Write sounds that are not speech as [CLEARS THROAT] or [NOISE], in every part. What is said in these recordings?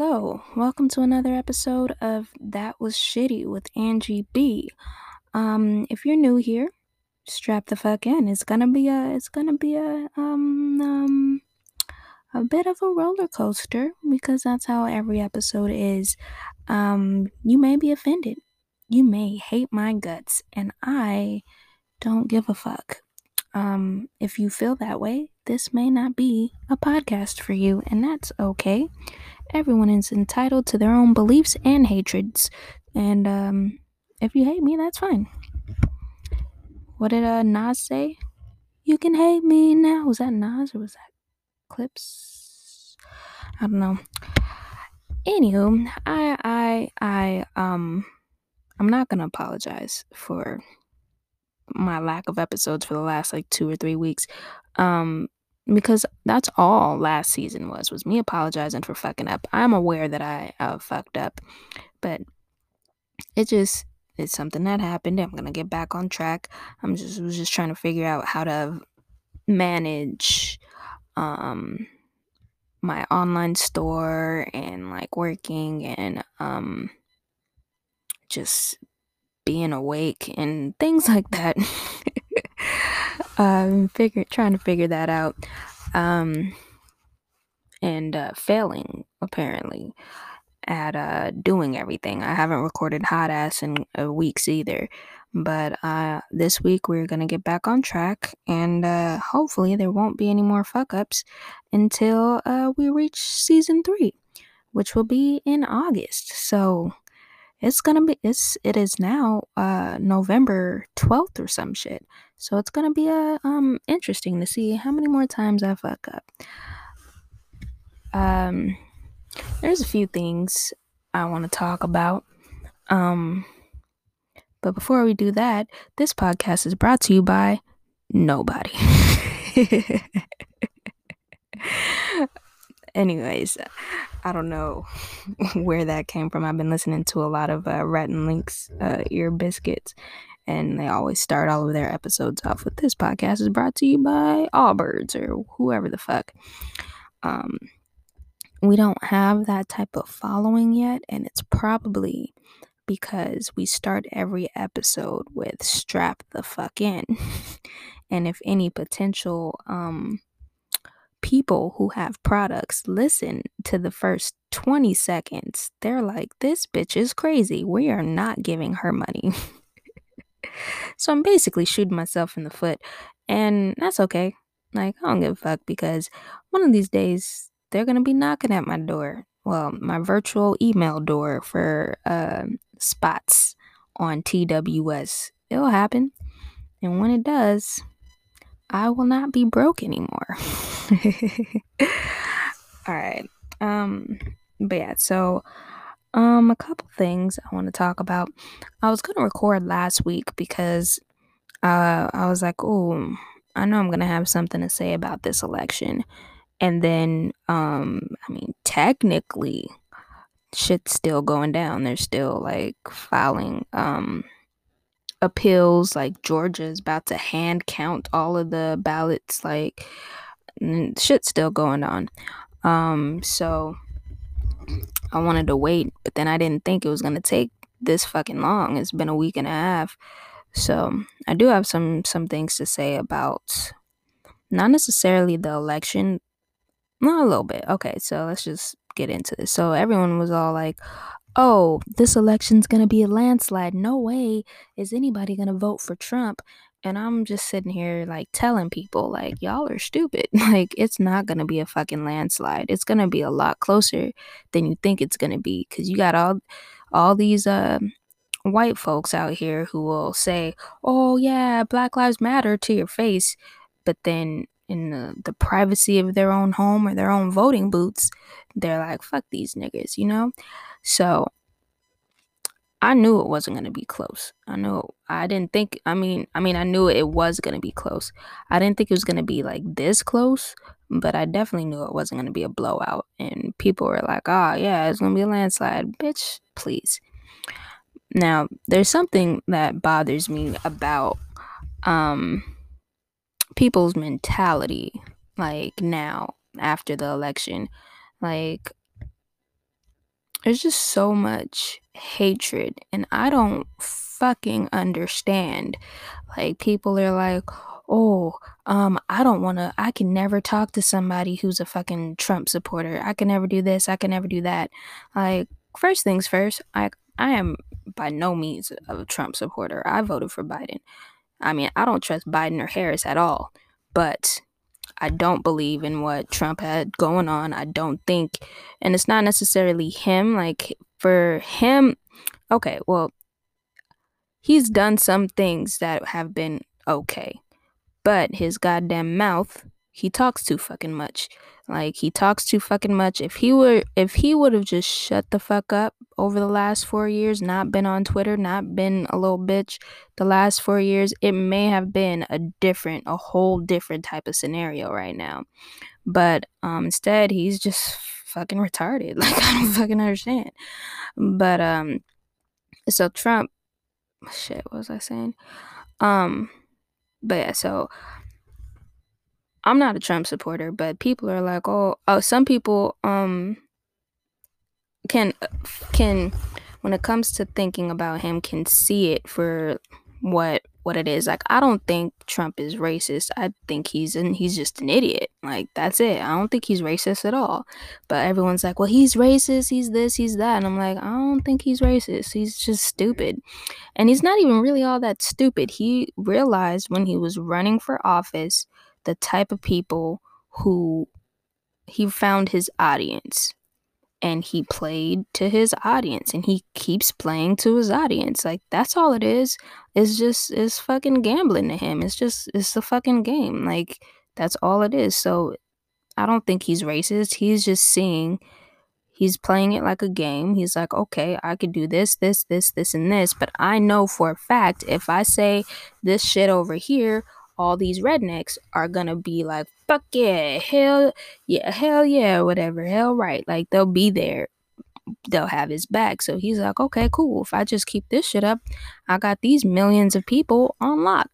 Hello, welcome to another episode of That Was Shitty with Angie B. Um, if you're new here, strap the fuck in. It's gonna be a, it's gonna be a, um, um, a bit of a roller coaster because that's how every episode is. Um, you may be offended, you may hate my guts, and I don't give a fuck. Um, if you feel that way, this may not be a podcast for you, and that's okay. Everyone is entitled to their own beliefs and hatreds, and um, if you hate me, that's fine. What did uh, Nas say? You can hate me now. Was that Nas or was that Clipse? I don't know. Anywho, I I I um I'm not gonna apologize for my lack of episodes for the last like two or three weeks. Um because that's all last season was was me apologizing for fucking up. I'm aware that I fucked up, but it just it's something that happened. I'm gonna get back on track. I'm just was just trying to figure out how to manage um my online store and like working and um just being awake and things [LAUGHS] like that. Um, figure trying to figure that out, um, and uh, failing apparently at uh, doing everything. I haven't recorded hot ass in uh, weeks either, but uh, this week we're gonna get back on track, and uh, hopefully there won't be any more fuck ups until uh, we reach season three, which will be in August. So it's gonna be it's it is now uh November 12th or some shit. So it's gonna be uh, um interesting to see how many more times I fuck up. Um there's a few things I want to talk about. Um but before we do that, this podcast is brought to you by nobody. [LAUGHS] Anyways, I don't know [LAUGHS] where that came from. I've been listening to a lot of uh, Rhett and Link's uh, Ear Biscuits, and they always start all of their episodes off with this podcast is brought to you by Allbirds or whoever the fuck. Um, we don't have that type of following yet, and it's probably because we start every episode with strap the fuck in. [LAUGHS] and if any potential um people who have products listen to the first 20 seconds, they're like, this bitch is crazy. We are not giving her money. [LAUGHS] [LAUGHS] so I'm basically shooting myself in the foot, and that's okay. Like, I don't give a fuck because one of these days they're gonna be knocking at my door. Well, my virtual email door for uh, spots on TWS. It'll happen. And when it does, I will not be broke anymore. [LAUGHS] All right. Um but yeah, so um a couple things I want to talk about. I was to record last week because uh I was like, "Oh, I know I'm to have something to say about this election." And then um I mean, technically shit's still going down. They're still like filing um appeals like Georgia's about to hand count all of the ballots like shit's still going on. Um so I wanted to wait, but then I didn't think it was to take this fucking long. It's been a week and a half. So, I do have some some things to say about not necessarily the election, not a little bit. Okay, so let's just get into this. So everyone was all like, oh, this election's going to be a landslide. No way is anybody going to vote for Trump. And I'm just sitting here like telling people, like, y'all are stupid. [LAUGHS] Like, it's not going to be a fucking landslide. It's going to be a lot closer than you think it's going to be because you got all all these uh, white folks out here who will say, oh, yeah, Black Lives Matter to your face. But then in the, the privacy of their own home or their own voting booths, they're like, fuck these niggas, you know? So I knew it wasn't going to be close. I knew I didn't think I mean I mean I knew it was going to be close. I didn't think it was going to be like this close, but I definitely knew it wasn't going to be a blowout and people were like, "Ah, oh, yeah, it's going to be a landslide." Bitch, please. Now, there's something that bothers me about um people's mentality like now after the election. Like there's just so much hatred and I don't fucking understand. Like people are like, "Oh, um I don't want to I can never talk to somebody who's a fucking Trump supporter. I can never do this, I can never do that." Like first things first, I I am by no means a Trump supporter. I voted for Biden. I mean, I don't trust Biden or Harris at all. But I don't believe in what Trump had going on. I don't think, and it's not necessarily him. Like, for him, okay, well, he's done some things that have been okay, but his goddamn mouth, he talks too fucking much. Like he talks too fucking much. If he were if he would have just shut the fuck up over the last 4 years, not been on Twitter, not been a little bitch the last 4 years, it may have been a different a whole different type of scenario right now. But um instead he's just fucking retarded. [LAUGHS] Like I don't fucking understand. But um so Trump shit, what was I saying? Um but yeah, so I'm not a Trump supporter, but people are like, oh, oh, some people um can can when it comes to thinking about him can see it for what what it is. Like I don't think Trump is racist. I think he's and he's just an idiot. Like that's it. I don't think he's racist at all. But everyone's like, "Well, he's racist. He's this, he's that." And I'm like, "I don't think he's racist. He's just stupid." And he's not even really all that stupid. He realized when he was running for office the type of people who he found his audience and he played to his audience and he keeps playing to his audience. Like that's all it is. It's just it's fucking gambling to him. It's just it's a fucking game. Like that's all it is. So i don't think he's racist. He's just seeing he's playing it like a game. He's like okay i could do this this this this and this. But i know for a fact if i say this shit over here all these rednecks are gonna be like, fuck yeah, hell yeah, hell yeah, whatever, hell right. Like they'll be there. They'll have his back. So he's like, okay, cool. If I just keep this shit up, I got these millions of people on lock.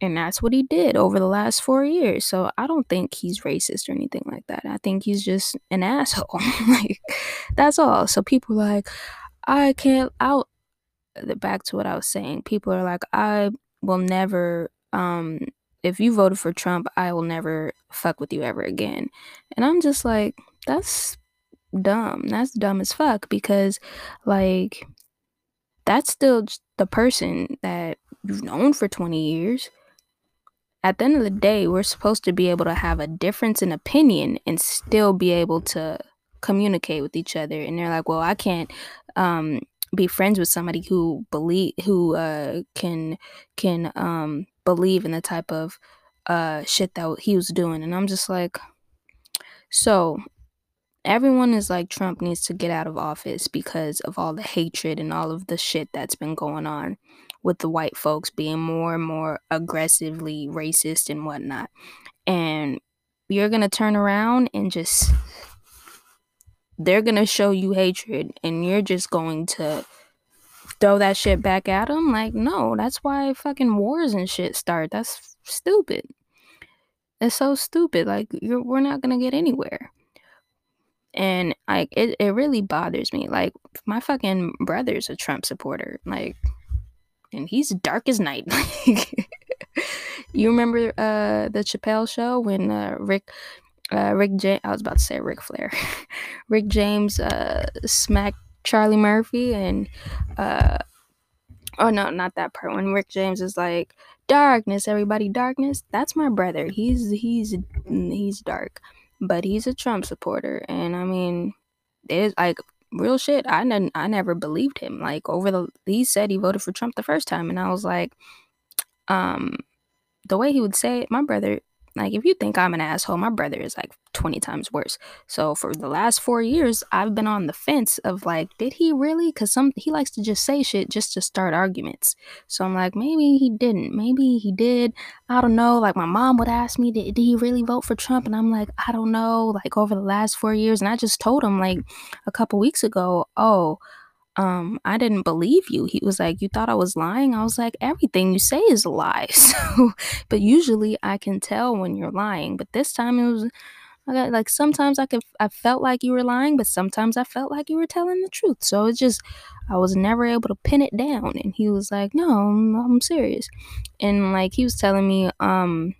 And that's what he did over the last four years. So I don't think he's racist or anything like that. I think he's just an asshole. [LAUGHS] like that's all. So people like, I can't out back to what I was saying. People are like, I will never um, if you voted for Trump, I will never fuck with you ever again. And I'm just like, that's dumb. That's dumb as fuck because, like, that's still the person that you've known for 20 years. At the end of the day, we're supposed to be able to have a difference in opinion and still be able to communicate with each other. And they're like, well, I can't um, be friends with somebody who believe who uh, can can um, believe in the type of uh, shit that he was doing. And I'm just like, so everyone is like, Trump needs to get out of office because of all the hatred and all of the shit that's been going on with the white folks being more and more aggressively racist and whatnot. And you're to turn around and just, they're going to show you hatred and you're just going to throw that shit back at them? Like, no, that's why fucking wars and shit start. That's stupid. It's so stupid. Like, we're not gonna get anywhere. And like, it, it really bothers me. Like, my fucking brother's a Trump supporter. Like, and he's dark as night. [LAUGHS] you remember uh the Chappelle show when uh, Rick uh, Rick James, I was about to say Ric Flair, [LAUGHS] Rick James uh, smacked Charlie Murphy and uh oh no, not that part. When Rick James is like, "Darkness, everybody, darkness." That's my brother. He's he's he's dark, but he's a Trump supporter, and I mean, it is like real shit. I I never believed him. Like over the he said he voted for Trump the first time, and I was like, um, the way he would say it, my brother like, if you think I'm an asshole, my brother is like 20 times worse. So for the last four years, I've been on the fence of like, did he really? Because some he likes to just say shit just to start arguments. So I'm like, maybe he didn't. Maybe he did. I don't know. Like my mom would ask me, did, did he really vote for Trump? And I'm like, I don't know. Like over the last four years, and I just told him like a couple weeks ago, oh um, I didn't believe you. He was like, You thought I was lying? I was like, Everything you say is a lie. [LAUGHS] So, but usually I can tell when you're lying. But this time it was, I got like sometimes I could I felt like you were lying, but sometimes I felt like you were telling the truth. So it's just I was never able to pin it down. And he was like, "No, I'm, I'm serious." And like he was telling me, um,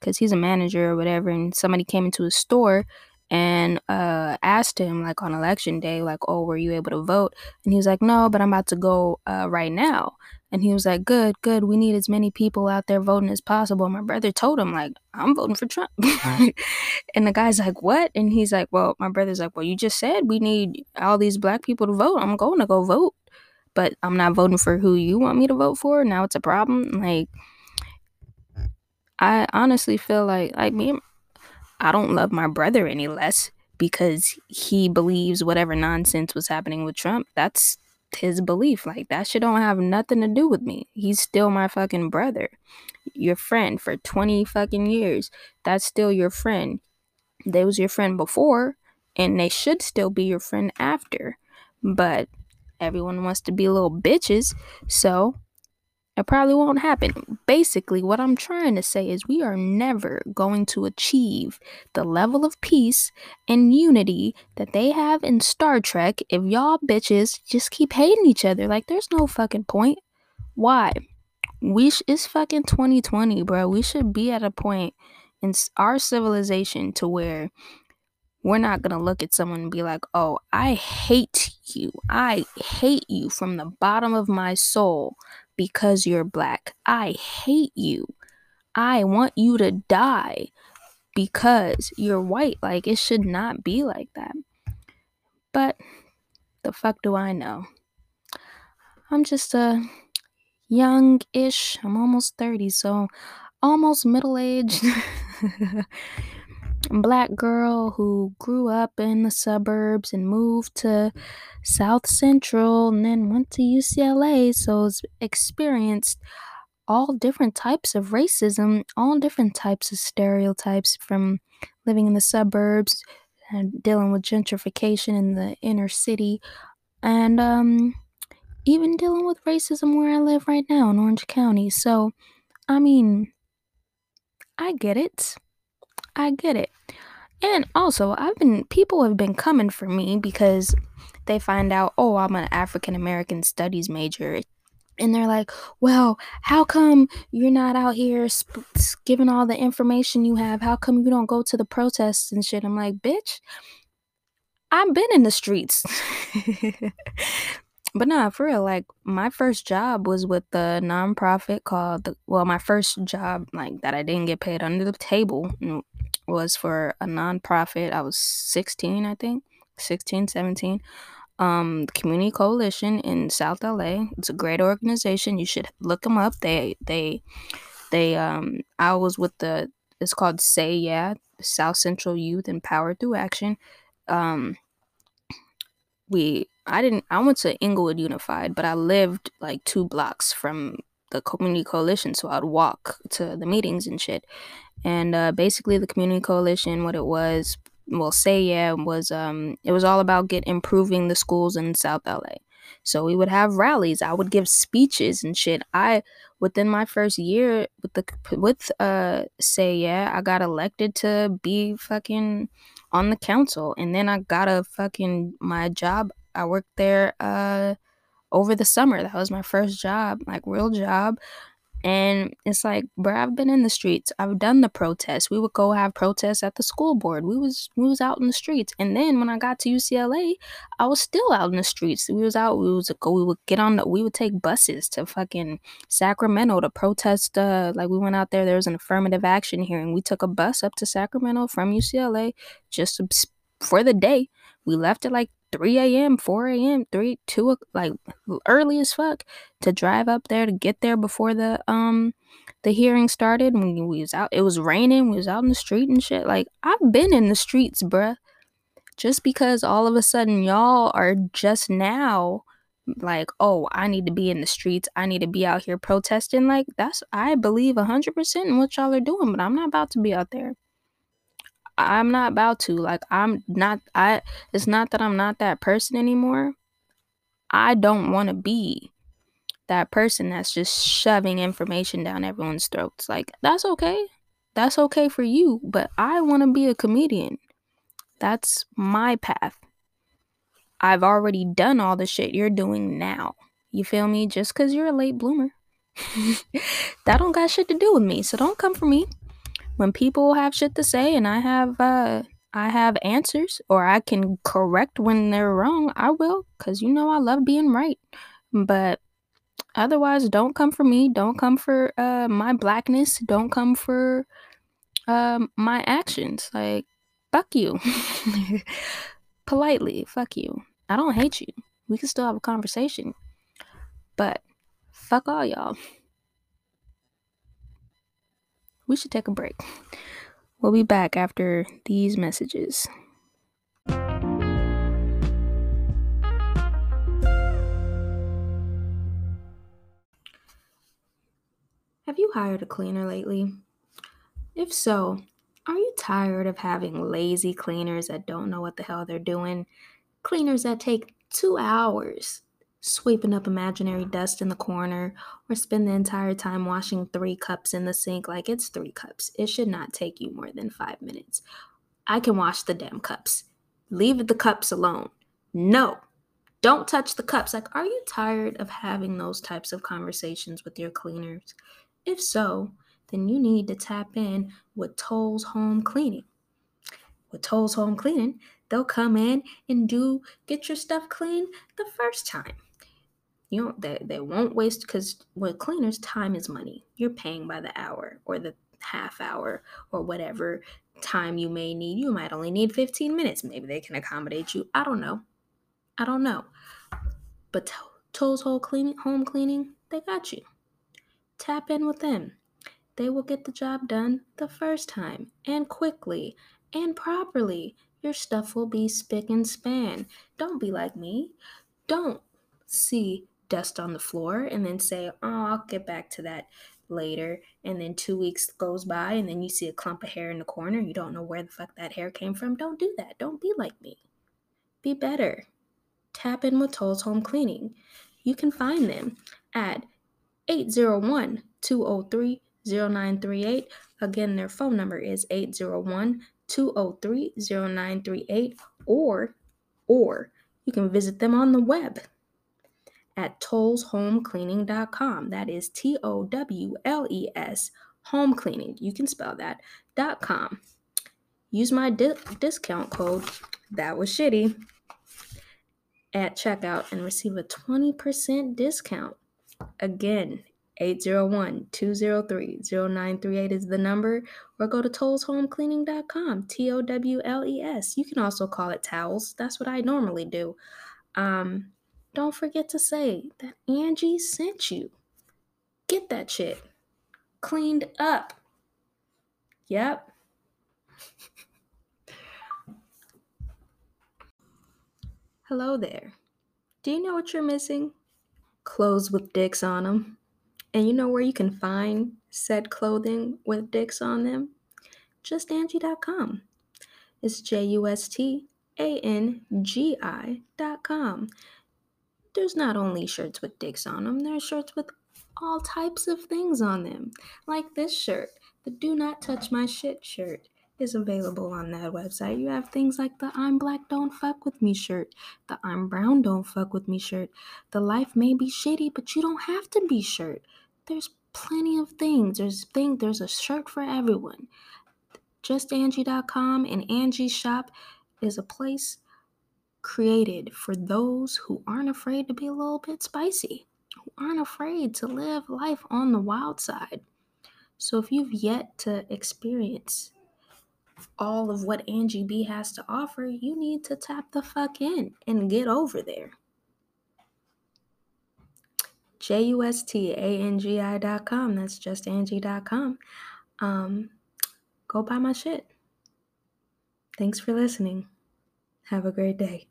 because he's a manager or whatever, and somebody came into his store and uh, asked him like on election day, like, "Oh, were you able to vote?" And he was like, "No, but I'm about to go uh, right now." And he was like, "Good, good. We need as many people out there voting as possible." My brother told him like, "I'm voting for Trump," [LAUGHS] and the guy's like, "What?" And he's like, "Well, my brother's like, well, you just said we need all these black people to vote. I'm going to go vote." But I'm not voting for who you want me to vote for. Now it's a problem. Like, I honestly feel like like me I don't love my brother any less because he believes whatever nonsense was happening with Trump. That's his belief. Like that shit don't have nothing to do with me. He's still my fucking brother. Your friend for 20 fucking years. That's still your friend. They was your friend before and they should still be your friend after. But everyone wants to be little bitches. So it probably won't happen. Basically, what I'm trying to say is we are never going to achieve the level of peace and unity that they have in Star Trek if y'all bitches just keep hating each other. Like, there's no fucking point. Why? We sh- it's fucking 2020, bro. We should be at a point in our civilization to where we're not gonna look at someone and be like, oh, I hate you. I hate you from the bottom of my soul because you're black. I hate you. I want you to die because you're white. Like, it should not be like that. But the fuck do I know? I'm just a young ish, I'm almost 30, so almost middle aged [LAUGHS] black girl who grew up in the suburbs and moved to South Central and then went to UCLA. So experienced all different types of racism, all different types of stereotypes from living in the suburbs and dealing with gentrification in the inner city and um, even dealing with racism where I live right now in Orange County. So, I mean, I get it. I get it. And also, I've been people have been coming for me because they find out, oh, I'm an African American studies major. And they're like, well, how come you're not out here sp- giving all the information you have? How come you don't go to the protests and shit? I'm like, bitch, I've been in the streets. [LAUGHS] but nah, for real, like my first job was with the nonprofit called the well, my first job like that I didn't get paid under the table was for a nonprofit. I was 16, I think, 16, 17. Um, the Community Coalition in South LA. It's a great organization. You should look them up. They they they um I was with the it's called Say Yeah, South Central Youth Empowered Through Action. Um we I didn't I went to Inglewood Unified, but I lived like two blocks from the community coalition, so I'd walk to the meetings and shit. And uh, basically, the community coalition, what it was, well, say yeah, was um, it was all about get improving the schools in South LA. So we would have rallies. I would give speeches and shit. I within my first year with the with uh say yeah, I got elected to be fucking on the council, and then I got a fucking my job. I worked there uh over the summer. That was my first job, like real job. And it's like, bro, I've been in the streets. I've done the protests. We would go have protests at the school board. We was we was out in the streets. And then when I got to UCLA, I was still out in the streets. We was out. We was go. We would get on. The, we would take buses to fucking Sacramento to protest. Uh, like we went out there. There was an affirmative action hearing. We took a bus up to Sacramento from UCLA just for the day. We left at like 3 a.m., 4 a.m., 3, 2, like early as fuck to drive up there to get there before the um the hearing started. When we was out, it was raining. We was out in the street and shit. Like I've been in the streets, bruh. Just because all of a sudden y'all are just now like, oh, I need to be in the streets. I need to be out here protesting. Like that's I believe 100% in what y'all are doing, but I'm not about to be out there. I'm not about to. Like I'm not I it's not that I'm not that person anymore. I don't want to be that person that's just shoving information down everyone's throats. Like that's okay. That's okay for you, but I want to be a comedian. That's my path. I've already done all the shit you're doing now. You feel me? Just because you're a late bloomer. [LAUGHS] that don't got shit to do with me. So don't come for me. When people have shit to say and I have uh I have answers or I can correct when they're wrong, I will cuz you know I love being right. But otherwise don't come for me. Don't come for uh my blackness. Don't come for um my actions. Like fuck you. [LAUGHS] Politely, fuck you. I don't hate you. We can still have a conversation. But fuck all y'all. We should take a break. We'll be back after these messages. Have you hired a cleaner lately? If so, are you tired of having lazy cleaners that don't know what the hell they're doing? Cleaners that take two hours sweeping up imaginary dust in the corner, or spend the entire time washing three cups in the sink like it's three cups. It should not take you more than five minutes. I can wash the damn cups. Leave the cups alone. No, don't touch the cups. Like, are you tired of having those types of conversations with your cleaners? If so, then you need to tap in with Towles Home Cleaning. With Towles Home Cleaning, they'll come in and do get your stuff clean the first time you know they, they won't waste because with cleaners time is money. You're paying by the hour or the half hour or whatever time you may need. You might only need 15 minutes. Maybe they can accommodate you. I don't know. I don't know. But Towles whole cleaning home cleaning they got you. Tap in with them. They will get the job done the first time and quickly and properly. Your stuff will be spick and span. Don't be like me. Don't see dust on the floor and then say, oh, I'll get back to that later. And then two weeks goes by and then you see a clump of hair in the corner. You don't know where the fuck that hair came from. Don't do that. Don't be like me. Be better. Tap in with Towles Home Cleaning. You can find them at 801 203 0938. Again, their phone number is 801 203 0938 or or you can visit them on the web at towleshomecleaning.com. That is T O W L E S, home cleaning. You can spell that, dot com. Use my di- discount code, that was shitty, at checkout and receive a 20% discount. Again, 801 203 0938 is the number, or go to towleshomecleaning.com, T O W L E S. You can also call it towels. That's what I normally do. Um, don't forget to say that Angie sent you. Get that shit cleaned up. Yep. Hello there. Do you know what you're missing? Clothes with dicks on them. And you know where you can find said clothing with dicks on them? Just JustAngie.com. It's J U S T A N G I.com there's not only shirts with dicks on them, there's shirts with all types of things on them. Like this shirt, the Do Not Touch My Shit shirt is available on that website. You have things like the I'm Black Don't Fuck With Me shirt, the I'm Brown Don't Fuck With Me shirt, the Life May Be Shitty, but you don't have to be shirt. There's plenty of things. There's thing there's a shirt for everyone. JustAngie.com and Angie's shop is a place created for those who aren't afraid to be a little bit spicy, who aren't afraid to live life on the wild side. So if you've yet to experience all of what Angie B has to offer, you need to tap the fuck in and get over there. J U S T A N G I dot com. That's justangie.com. Um, go buy my shit. Thanks for listening. Have a great day.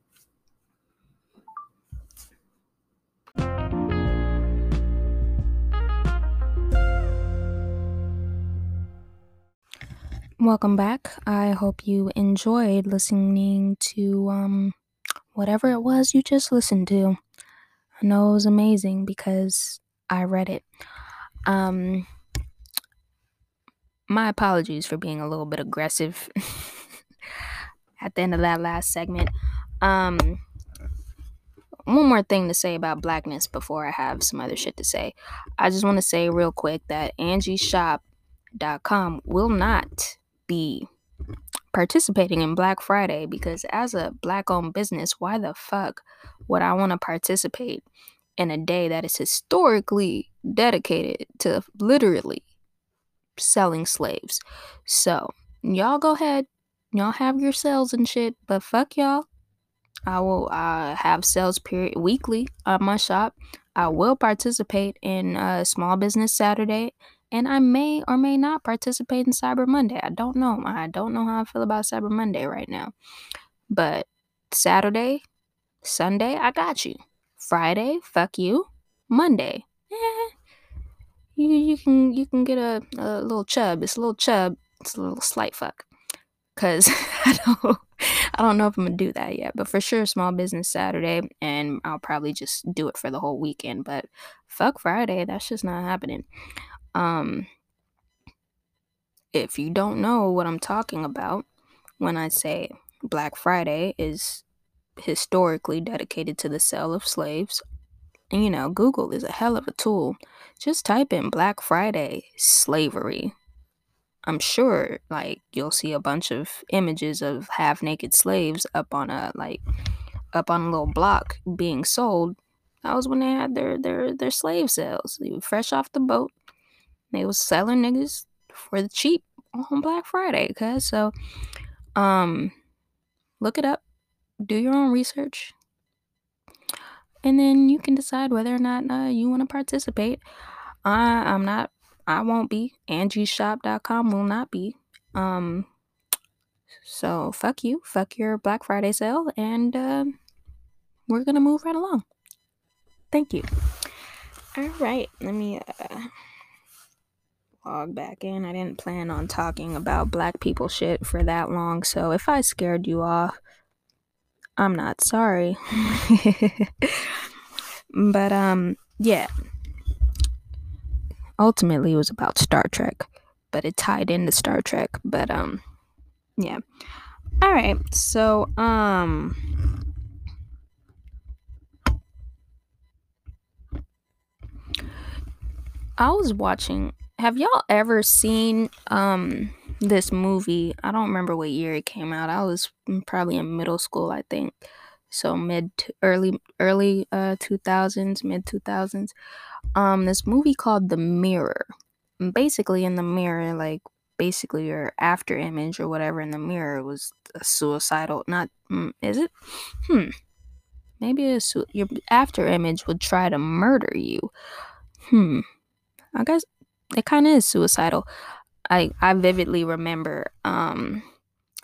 Welcome back. I hope you enjoyed listening to um whatever it was you just listened to. I know it was amazing because I read it. Um my apologies for being a little bit aggressive [LAUGHS] at the end of that last segment. Um, one more thing to say about blackness before I have some other shit to say. I just want to say real quick that AngieShop.com will not be participating in Black Friday because as a black owned business, why the fuck would I want to participate in a day that is historically dedicated to literally selling slaves? So, y'all go ahead, y'all have your sales and shit, but fuck y'all. I will uh, have sales period weekly on my shop. I will participate in uh, Small Business Saturday and I may or may not participate in Cyber Monday. I don't know. I don't know how I feel about Cyber Monday right now. But Saturday, Sunday, I got you. Friday, fuck you. Monday, eh, you you can you can get a, a little chub. It's a little chub. It's a little slight fuck. Cause [LAUGHS] I don't I don't know if I'm gonna do that yet, but for sure, Small Business Saturday, and I'll probably just do it for the whole weekend. But fuck Friday, that's just not happening. Um, if you don't know what I'm talking about when I say Black Friday is historically dedicated to the sale of slaves, you know, Google is a hell of a tool. Just type in Black Friday slavery. I'm sure like you'll see a bunch of images of half naked slaves up on a like up on a little block being sold. That was when they had their their their slave sales. Fresh off the boat they was selling niggas for the cheap on Black Friday, cuz so um look it up, do your own research, and then you can decide whether or not uh, you want to participate. I I'm not I won't be. AngieShop.com will not be. Um so fuck you, fuck your Black Friday sale, and uh, we're gonna move right along. Thank you. All right, let me uh, log back in. I didn't plan on talking about black people shit for that long, so if I scared you off, I'm not sorry. [LAUGHS] but um yeah. Ultimately it was about Star Trek, but it tied into Star Trek, but um yeah. All right. So um I was watching have y'all ever seen um this movie? I don't remember what year it came out. I was probably in middle school, I think. So mid to early early uh 2000s, mid 2000s. Um this movie called The Mirror. Basically in the mirror like basically your after image or whatever in the mirror was a suicidal not is it? Hmm. Maybe a su- your after image would try to murder you. Hmm. I guess it kind of is suicidal. I I vividly remember um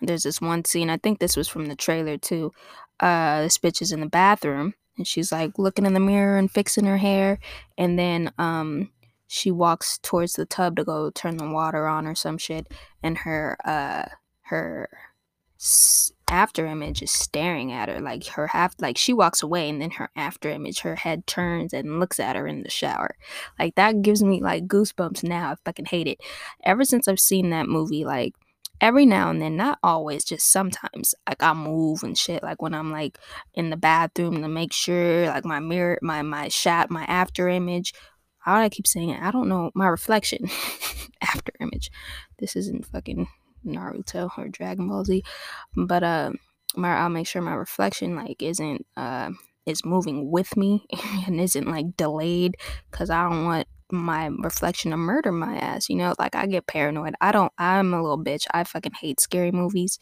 there's this one scene, I think this was from the trailer too. Uh this bitch is in the bathroom and she's like looking in the mirror and fixing her hair and then um she walks towards the tub to go turn the water on or some shit and her uh her after image is staring at her like her half like she walks away and then her after image her head turns and looks at her in the shower. Like that gives me like goosebumps now i fucking hate it. Ever since i've seen that movie like every now and then not always just sometimes like i move and shit like when i'm like in the bathroom to make sure like my mirror my my shot my after image i keep saying i don't know my reflection [LAUGHS] after image. This isn't fucking Naruto or Dragon Ball Z. But uh, my I'll make sure my reflection like isn't uh is moving with me [LAUGHS] and isn't like delayed because I don't want my reflection to murder my ass. You know, like I get paranoid. I don't. I'm a little bitch. I fucking hate scary movies.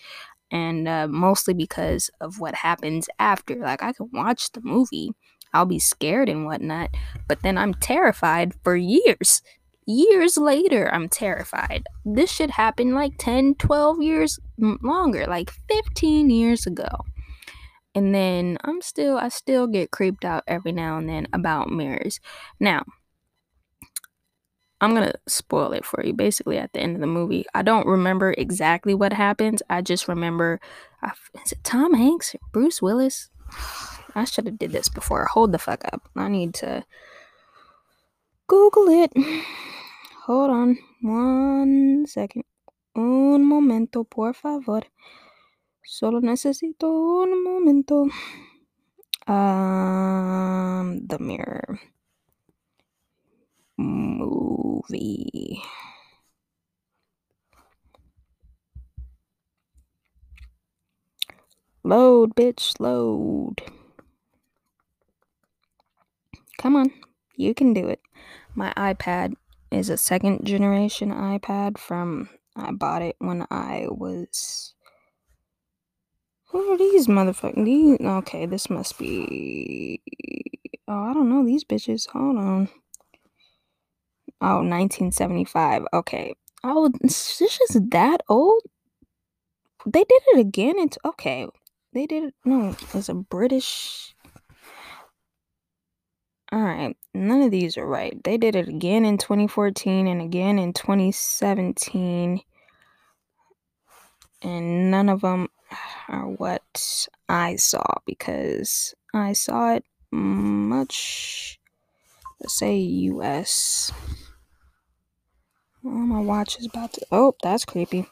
And uh, mostly because of what happens after. Like, I can watch the movie, I'll be scared and whatnot, but then I'm terrified for years years later i'm terrified. This should happen like 10 12 years longer like 15 years ago. And then i'm still i still get creeped out every now and then about mirrors. Now i'm gonna spoil it for you. Basically at the end of the movie i don't remember exactly what happens. I just remember is it tom hanks bruce willis? [SIGHS] I should have did this before. Hold the fuck up. I need to google it [SIGHS] Hold on. One second. Un momento, por favor. Solo necesito un momento. Um, the mirror movie. Load, bitch, load. Come on, you can do it. My iPad is a second generation iPad from I bought it when I was who are these motherfucking these okay, this must be oh I don't know these bitches. Hold on. Oh, 1975. Okay. Oh, this is that old? They did it again. It's okay. They did it. No, it's a British. All right. None of these are right. They did it again in 2014 and again in 2017. And none of them are what I saw because I saw it much, let's say, US. Oh, my watch is about to. Oh, that's creepy.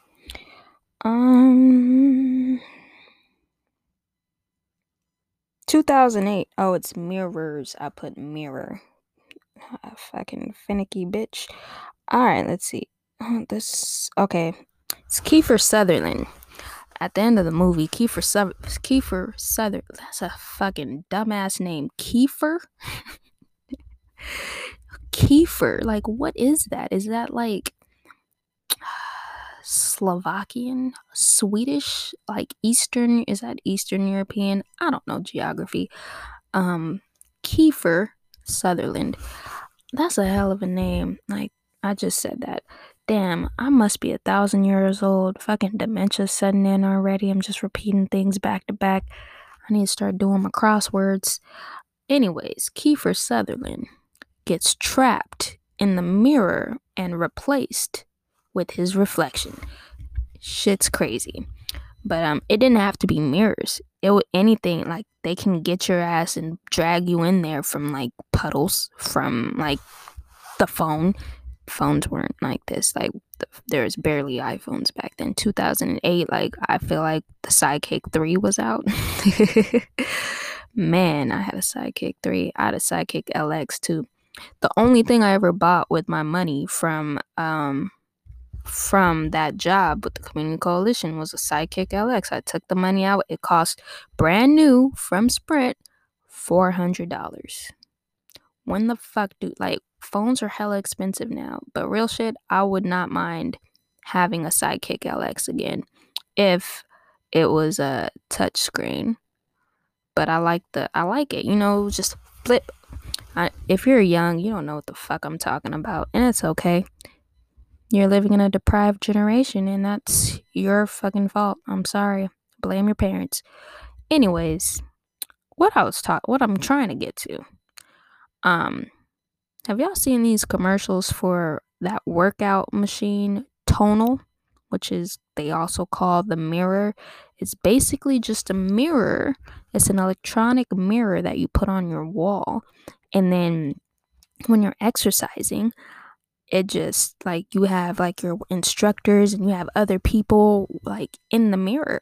Um. 2008. Oh, it's mirrors. I put mirror. Ah, fucking finicky bitch. All right, let's see. Oh, this okay. It's Kiefer Sutherland. At the end of the movie, Kiefer Su- Kiefer Sutherland. That's a fucking dumbass name. Kiefer. [LAUGHS] Kiefer. Like, what is that? Is that like Slovakian, Swedish, like Eastern? Is that Eastern European? I don't know geography. Um, Kiefer Sutherland. That's a hell of a name. Like, I just said that. Damn, I must be a thousand years old. Fucking dementia setting in already. I'm just repeating things back to back. I need to start doing my crosswords. Anyways, Kiefer Sutherland gets trapped in the mirror and replaced with his reflection. Shit's crazy. But um it didn't have to be mirrors. It would anything like they can get your ass and drag you in there from like puddles, from like the phone. Phones weren't like this. Like the, there was barely iPhones back then. 2008, like I feel like the Sidekick 3 was out. [LAUGHS] Man, I had a Sidekick 3. I had a Sidekick LX too. The only thing I ever bought with my money from um from that job with the community coalition was a Sidekick LX. I took the money out. It cost brand new from Sprint $400. When the fuck do like phones are hella expensive now, but real shit, I would not mind having a Sidekick LX again if it was a touch screen. But I like the I like it. You know, just flip. I, if you're young, you don't know what the fuck I'm talking about, and it's okay. You're living in a deprived generation, and that's your fucking fault. I'm sorry. Blame your parents. Anyways, what I was taught, what I'm trying to get to. Um, have y'all seen these commercials for that workout machine, Tonal, which is they also call the mirror? It's basically just a mirror. It's an electronic mirror that you put on your wall, and then when you're exercising, it just like you have like your instructors and you have other people like in the mirror.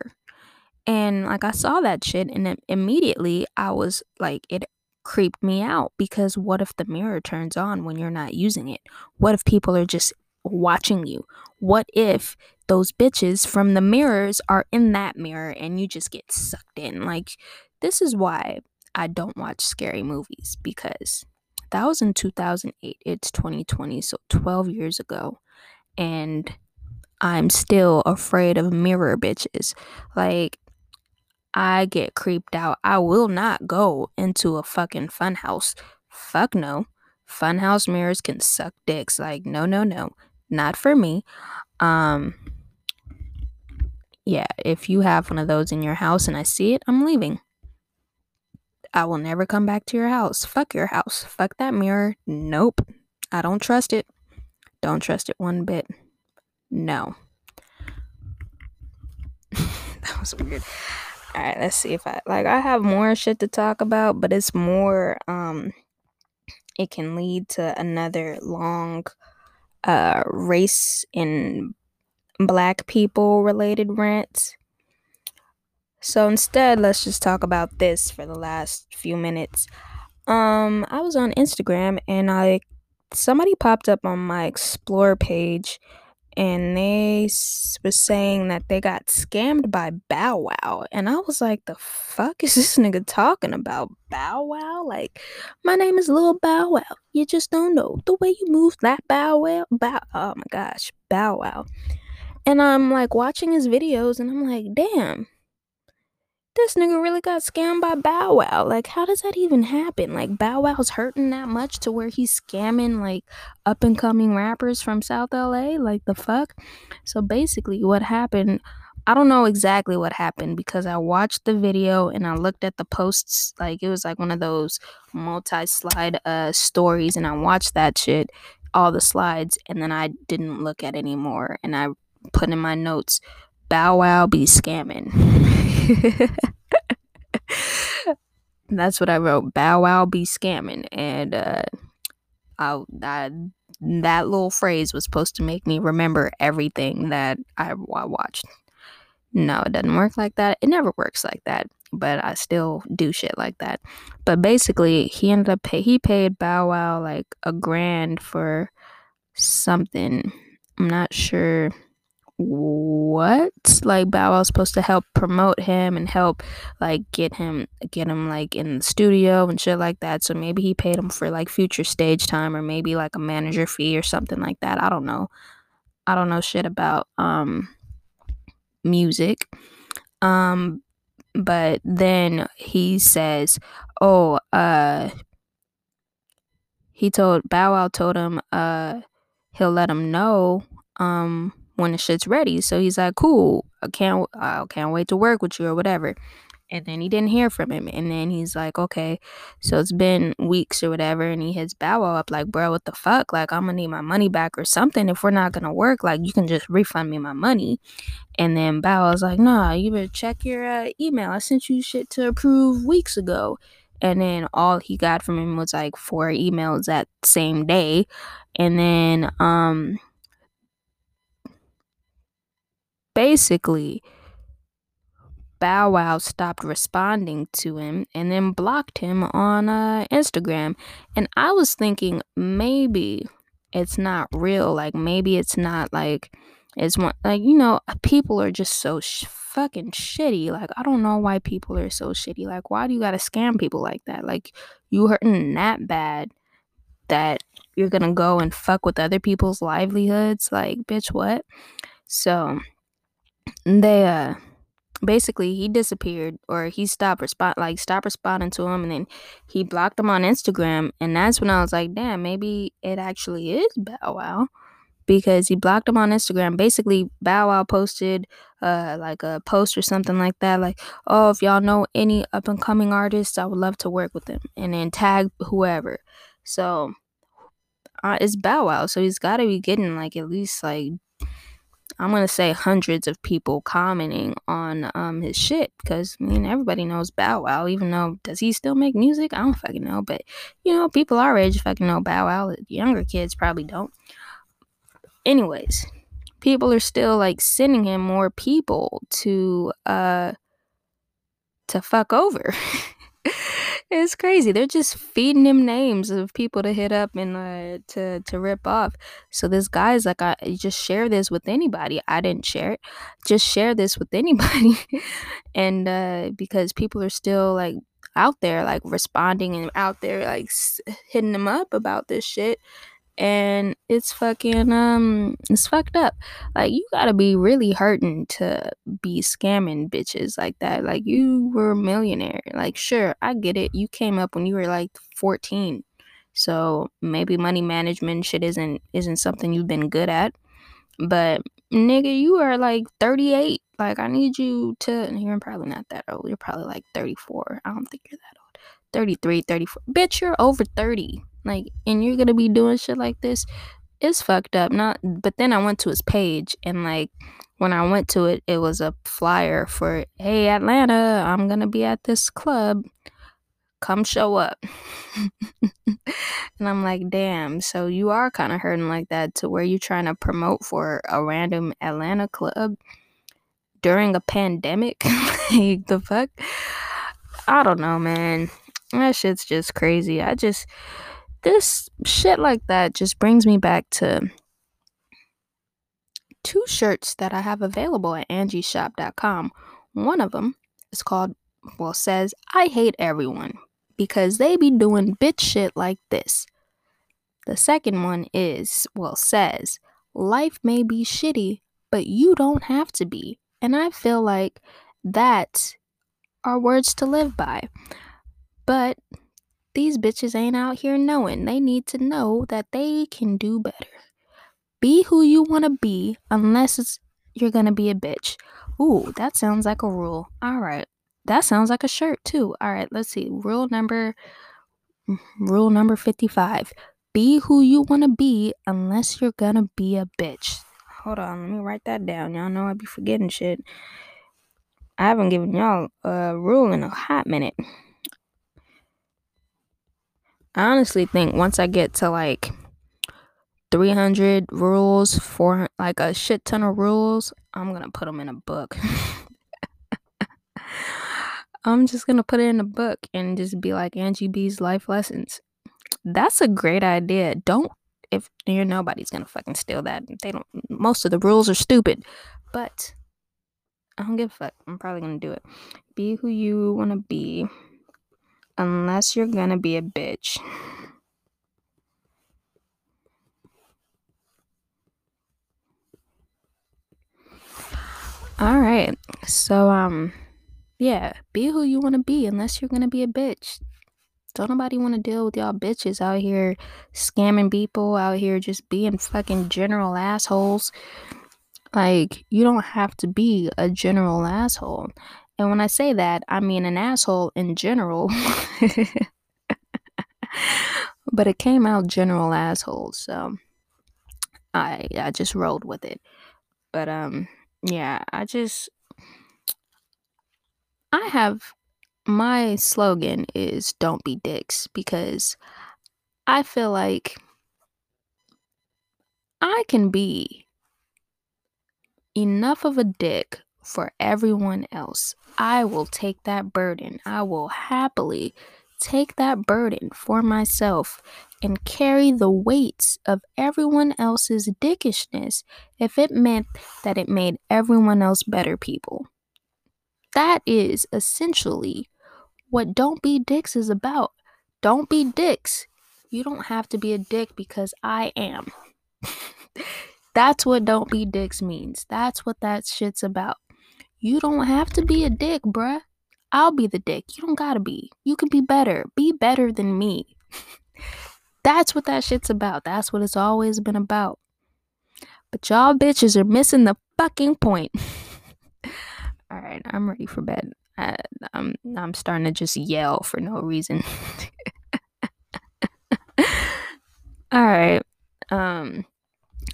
And like I saw that shit and immediately I was like it creeped me out because what if the mirror turns on when you're not using it? What if people are just watching you? What if those bitches from the mirrors are in that mirror and you just get sucked in? Like this is why I don't watch scary movies because that was in 2008. It's 2020, so 12 years ago. And I'm still afraid of mirror bitches. Like, I get creeped out. I will not go into a fucking funhouse. Fuck no. Funhouse mirrors can suck dicks. Like, no, no, no. Not for me. Um, yeah, if you have one of those in your house and I see it, I'm leaving. I will never come back to your house. Fuck your house. Fuck that mirror. Nope. I don't trust it. Don't trust it one bit. No. [LAUGHS] that was weird. All right, let's see if I like I have more shit to talk about, but it's more um it can lead to another long uh race in black people related rants. So instead, let's just talk about this for the last few minutes. Um, I was on Instagram and I somebody popped up on my explore page and they s- was saying that they got scammed by Bow Wow. And I was like, the fuck is this nigga talking about? Bow Wow? Like, my name is Lil Bow Wow. You just don't know the way you move that Bow Wow. Bow. Oh my gosh, Bow Wow. And I'm like watching his videos and I'm like, damn, this nigga really got scammed by Bow Wow. Like, how does that even happen? Like, Bow Wow's hurting that much to where he's scamming like up and coming rappers from South LA? Like, the fuck? So basically, what happened. I don't know exactly what happened because I watched the video and I looked at the posts like it was like one of those multi-slide uh stories and I watched that shit all the slides and then I didn't look at anymore and I put in my notes Bow Wow be scamming. [LAUGHS] That's what I wrote. Bow Wow be scamming, and uh, I, I that little phrase was supposed to make me remember everything that I, I watched. No, it doesn't work like that. It never works like that. But I still do shit like that. But basically, he ended up pay, he paid Bow Wow like a grand for something. I'm not sure what? Like bow wow's supposed to help promote him and help like get him get him like in the studio and shit like that. So maybe he paid him for like future stage time or maybe like a manager fee or something like that. I don't know. I don't know shit about um music. Um but then he says oh uh he told bow wow told him uh he'll let him know um when the shit's ready. So he's like, cool, I can't, I can't wait to work with you or whatever. And then he didn't hear from him. And then he's like, okay, so it's been weeks or whatever. And he hits Bow Wow up like, bro, what the fuck? Like, I'm gonna need my money back or something. If we're not gonna work, like, you can just refund me my money. And then Bow Wow's like, nah, you better check your uh, email. I sent you shit to approve weeks ago. And then all he got from him was like four emails that same day. And then, um, basically Bow Wow stopped responding to him and then blocked him on uh, Instagram. And I was thinking maybe it's not real. Like maybe it's not like it's one like you know people are just so sh- fucking shitty. Like I don't know why people are so shitty. Like why do you gotta scam people like that? Like you hurting that bad that you're gonna go and fuck with other people's livelihoods. Like bitch, what? So they uh basically he disappeared or he stopped respond like stopped responding to him and then he blocked him on Instagram and that's when I was like, damn, maybe it actually is Bow Wow. Because he blocked him on Instagram. Basically, Bow Wow posted uh like a post or something like that, like, oh, if y'all know any up and coming artists, I would love to work with them. And then tag whoever. So uh, it's Bow Wow, so he's gotta be getting like at least like I'm gonna say hundreds of people commenting on um his shit because I mean everybody knows Bow Wow. Even though does he still make music? I don't fucking know, but you know people our age fucking know Bow Wow. Younger kids probably don't. Anyways, people are still like sending him more people to uh to fuck over. [LAUGHS] it's crazy. They're just feeding him names of people to hit up and uh, to to rip off. So this guy's like, I just share this with anybody. I didn't share it. Just share this with anybody, [LAUGHS] and uh, because people are still like out there like responding and out there like s- hitting them up about this shit and it's fucking um it's fucked up. Like you gotta be really hurting to be scamming bitches like that. Like you were a millionaire. Like sure i get it. You came up when you were like 14 so maybe money management shit isn't isn't something you've been good at. But nigga you are like 38 like i need you to you're probably not that old. You're probably like 34 i don't think you're that old. 33 34 bitch you're over 30 like and you're gonna be doing shit like this it's fucked up not but then i went to his page and like when i went to it it was a flyer for hey atlanta i'm gonna be at this club come show up. [LAUGHS] and I'm like, damn, so you are kind of hurting like that to where you're trying to promote for a random Atlanta club during a pandemic? [LAUGHS] like, the fuck? I don't know, man. That shit's just crazy. I just, this shit like that just brings me back to two shirts that I have available at angieshop.com. One of them is called, well, says, I hate everyone because they be doing bitch shit like this. The second one is, well, says, life may be shitty, but you don't have to be. And I feel like that are words to live by. But these bitches ain't out here knowing. They need to know that they can do better. Be who you want to be unless you're going to be a bitch. Ooh, that sounds like a rule. All right. That sounds like a shirt too. All right, let's see. Rule number rule number 55. Be who you want to be unless you're going to be a bitch. Hold on, let me write that down. Y'all know I be forgetting shit. I haven't given y'all a rule in a hot minute. I honestly think once I get to like 300 rules, for like a shit ton of rules, I'm going to put them in a book. [LAUGHS] I'm just gonna put it in a book and just be like Angie B's life lessons. That's a great idea. Don't if you're nobody's gonna fucking steal that. They don't. Most of the rules are stupid, but I don't give a fuck. I'm probably gonna do it. Be who you wanna be, unless you're gonna be a bitch. All right. So um yeah, be who you want to be unless you're going to be a bitch. Don't nobody want to deal with y'all bitches out here scamming people, out here just being fucking general assholes. Like, you don't have to be a general asshole. And when I say that, I mean an asshole in general. [LAUGHS] but it came out general asshole, so I I just rolled with it. But um yeah, I just I have my slogan is don't be dicks because I feel like I can be enough of a dick for everyone else. I will take that burden. I will happily take that burden for myself and carry the weights of everyone else's dickishness if it meant that it made everyone else better people. That is essentially what Don't Be Dicks is about. Don't be dicks. You don't have to be a dick because I am. [LAUGHS] That's what Don't Be Dicks means. That's what that shit's about. You don't have to be a dick, bruh. I'll be the dick. You don't gotta be. You can be better. Be better than me. [LAUGHS] That's what that shit's about. That's what it's always been about. But y'all bitches are missing the fucking point. [LAUGHS] All right, I'm ready for bed. I, I'm I'm starting to just yell for no reason. [LAUGHS] All right. Um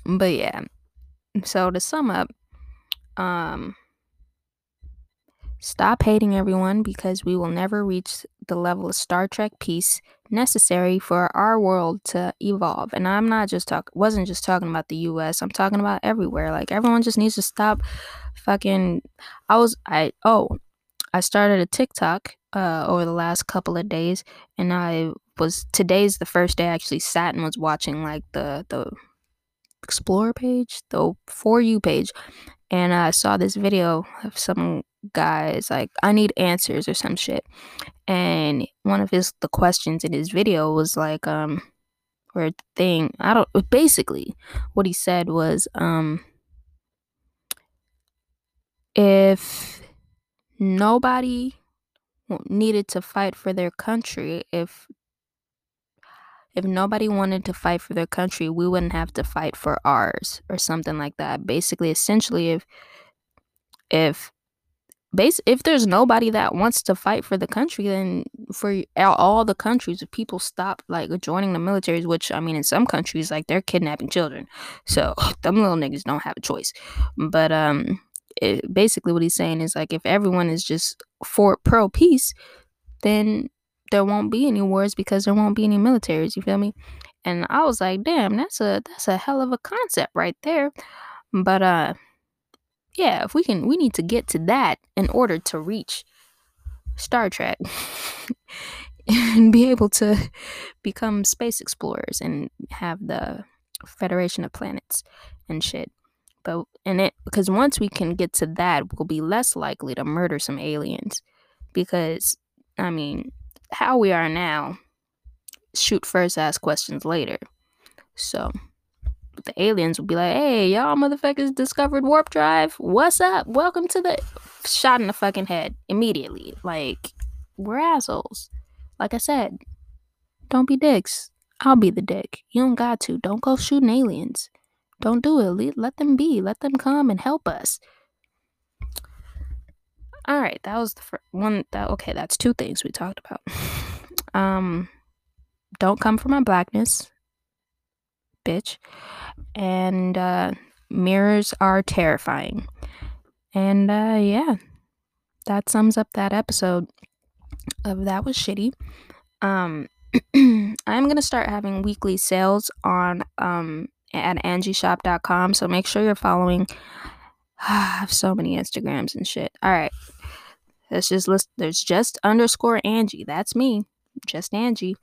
but yeah. So to sum up, um stop hating everyone because we will never reach the level of Star Trek peace necessary for our world to evolve. And I'm not just talk wasn't just talking about the US. I'm talking about everywhere. Like everyone just needs to stop fucking I was I oh I started a TikTok uh over the last couple of days and I was today's the first day I actually sat and was watching like the the explore page, the for you page. And I saw this video of some guys like I need answers or some shit. And one of his the questions in his video was like um or thing I don't basically what he said was um if nobody needed to fight for their country, if if nobody wanted to fight for their country, we wouldn't have to fight for ours or something like that. Basically, essentially if if base if there's nobody that wants to fight for the country then for all the countries if people stop like joining the militaries which i mean in some countries like they're kidnapping children so [LAUGHS] them little niggas don't have a choice but um it, basically what he's saying is like if everyone is just for pro peace then there won't be any wars because there won't be any militaries. You feel me? And I was like, damn, that's a that's a hell of a concept right there. But uh, yeah, if we can, we need to get to that in order to reach Star Trek [LAUGHS] and be able to become space explorers and have the Federation of Planets and shit. But and it because once we can get to that, we'll be less likely to murder some aliens. Because I mean, how we are now, shoot first, ask questions later. So the aliens will be like, "Hey, y'all motherfuckers discovered warp drive. What's up? Welcome to the shot in the fucking head immediately. Like, we're assholes. Like I said, don't be dicks. I'll be the dick. You don't got to. Don't go shooting aliens. Don't do it. Let them be. Let them come and help us. All right, that was the first one. That okay, that's two things we talked about. [LAUGHS] um, don't come for my blackness, bitch. And uh, mirrors are terrifying. And uh, yeah, that sums up that episode of that was shitty. Um, [CLEARS THROAT] I'm gonna start having weekly sales on um at angieshop.com. So make sure you're following. [SIGHS] I have so many Instagrams and shit. All right. Let's just list. There's just underscore Angie. That's me. Just Angie.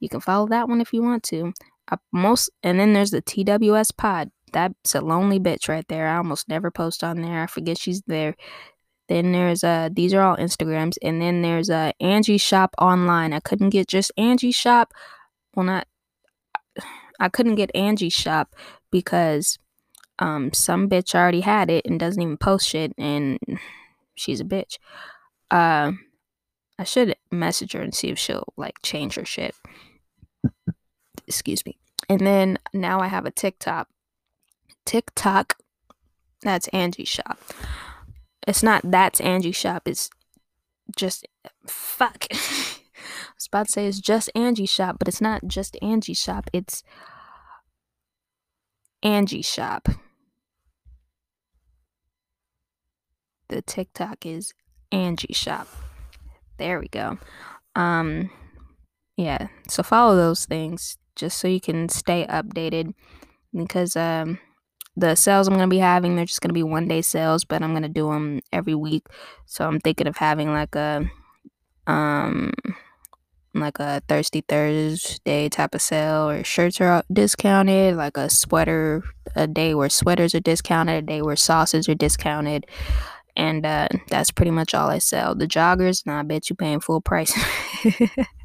You can follow that one if you want to. I most and then there's the TWS pod. That's a lonely bitch right there. I almost never post on there. I forget she's there. Then there's uh these are all Instagrams, and then there's uh Angie Shop online. I couldn't get just Angie Shop. Well, not I couldn't get Angie Shop because um some bitch already had it and doesn't even post shit, and she's a bitch. Uh, I should message her and see if she'll like change her shit. Excuse me. And then now I have a TikTok. TikTok. That's Angie Shop. It's not that's Angie Shop. It's just fuck. [LAUGHS] I was about to say it's just Angie Shop, but it's not just Angie Shop. It's Angie Shop. The TikTok is Angie Shop. There we go. Um yeah, so follow those things just so you can stay updated because um the sales I'm going to be having they're just going to be one day sales, but I'm going to do them every week. So I'm thinking of having like a um like a thirsty Thursday type of sale or shirts are discounted, like a sweater a day where sweaters are discounted, a day where sauces are discounted. And uh, that's pretty much all I sell. The joggers, nah, I bet you paying full price. [LAUGHS]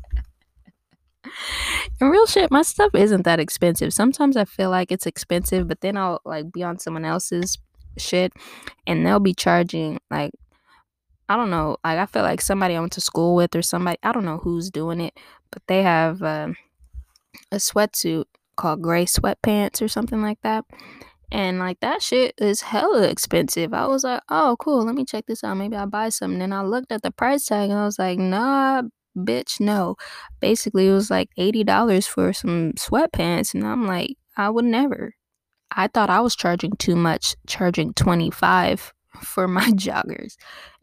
[LAUGHS] And real shit, my stuff isn't that expensive. Sometimes I feel like it's expensive, but then I'll like be on someone else's shit and they'll be charging like I don't know, like I feel like somebody I went to school with or somebody I don't know who's doing it, but they have uh, a sweatsuit called gray sweatpants or something like that. And like that shit is hella expensive. I was like, oh cool, let me check this out. Maybe I'll buy something. Then I looked at the price tag and I was like, nah, bitch, no. Basically, it was like $80 for some sweatpants. And I'm like, I would never. I thought I was charging too much, charging 25 [LAUGHS] for my [LAUGHS] joggers.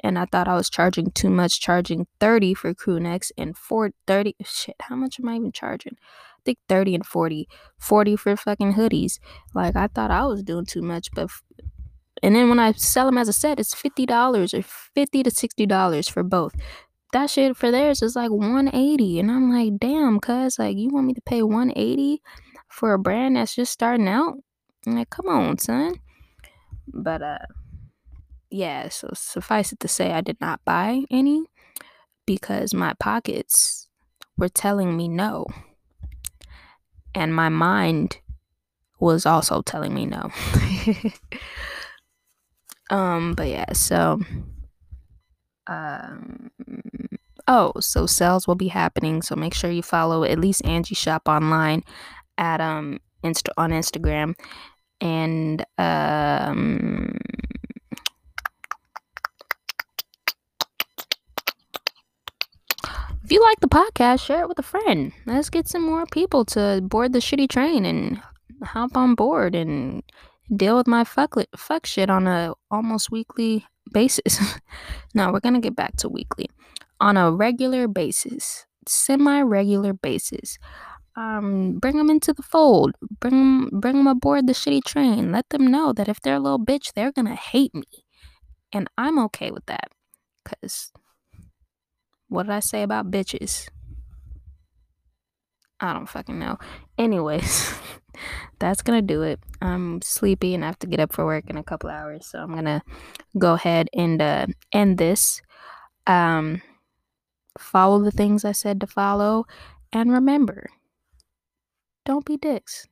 And I thought I was charging too much, charging 30 for crew necks and 4 30 shit, how much am I even charging? I think 30 and 40. 40 for fucking hoodies. Like I thought I was doing too much, but f- and then when I sell them as a set, it's $50 or 50 to $60 for both that shit for theirs is like 180 and i'm like damn cuz like you want me to pay 180 for a brand that's just starting out? I'm like come on son. But uh yeah so suffice it to say i did not buy any because my pockets were telling me no. And my mind was also telling me no. [LAUGHS] Um but yeah so um oh so sales will be happening so make sure you follow at least angie shop online at um insta on instagram. And um if you like the podcast share it with a friend. Let's get some more people to board the shitty train and hop on board and deal with my fuck fuck shit on a almost weekly basis. [LAUGHS] now we're gonna get back to weekly. On a regular basis, semi-regular basis. Um, bring them into the fold. Bring them, bring them aboard the shitty train. Let them know that if they're a little bitch, they're gonna hate me, and I'm okay with that. Cause what did I say about bitches? I don't fucking know. Anyways, [LAUGHS] that's gonna do it. I'm sleepy and I have to get up for work in a couple hours, so I'm gonna go ahead and uh, end this. Um, follow the things I said to follow, and remember, don't be dicks.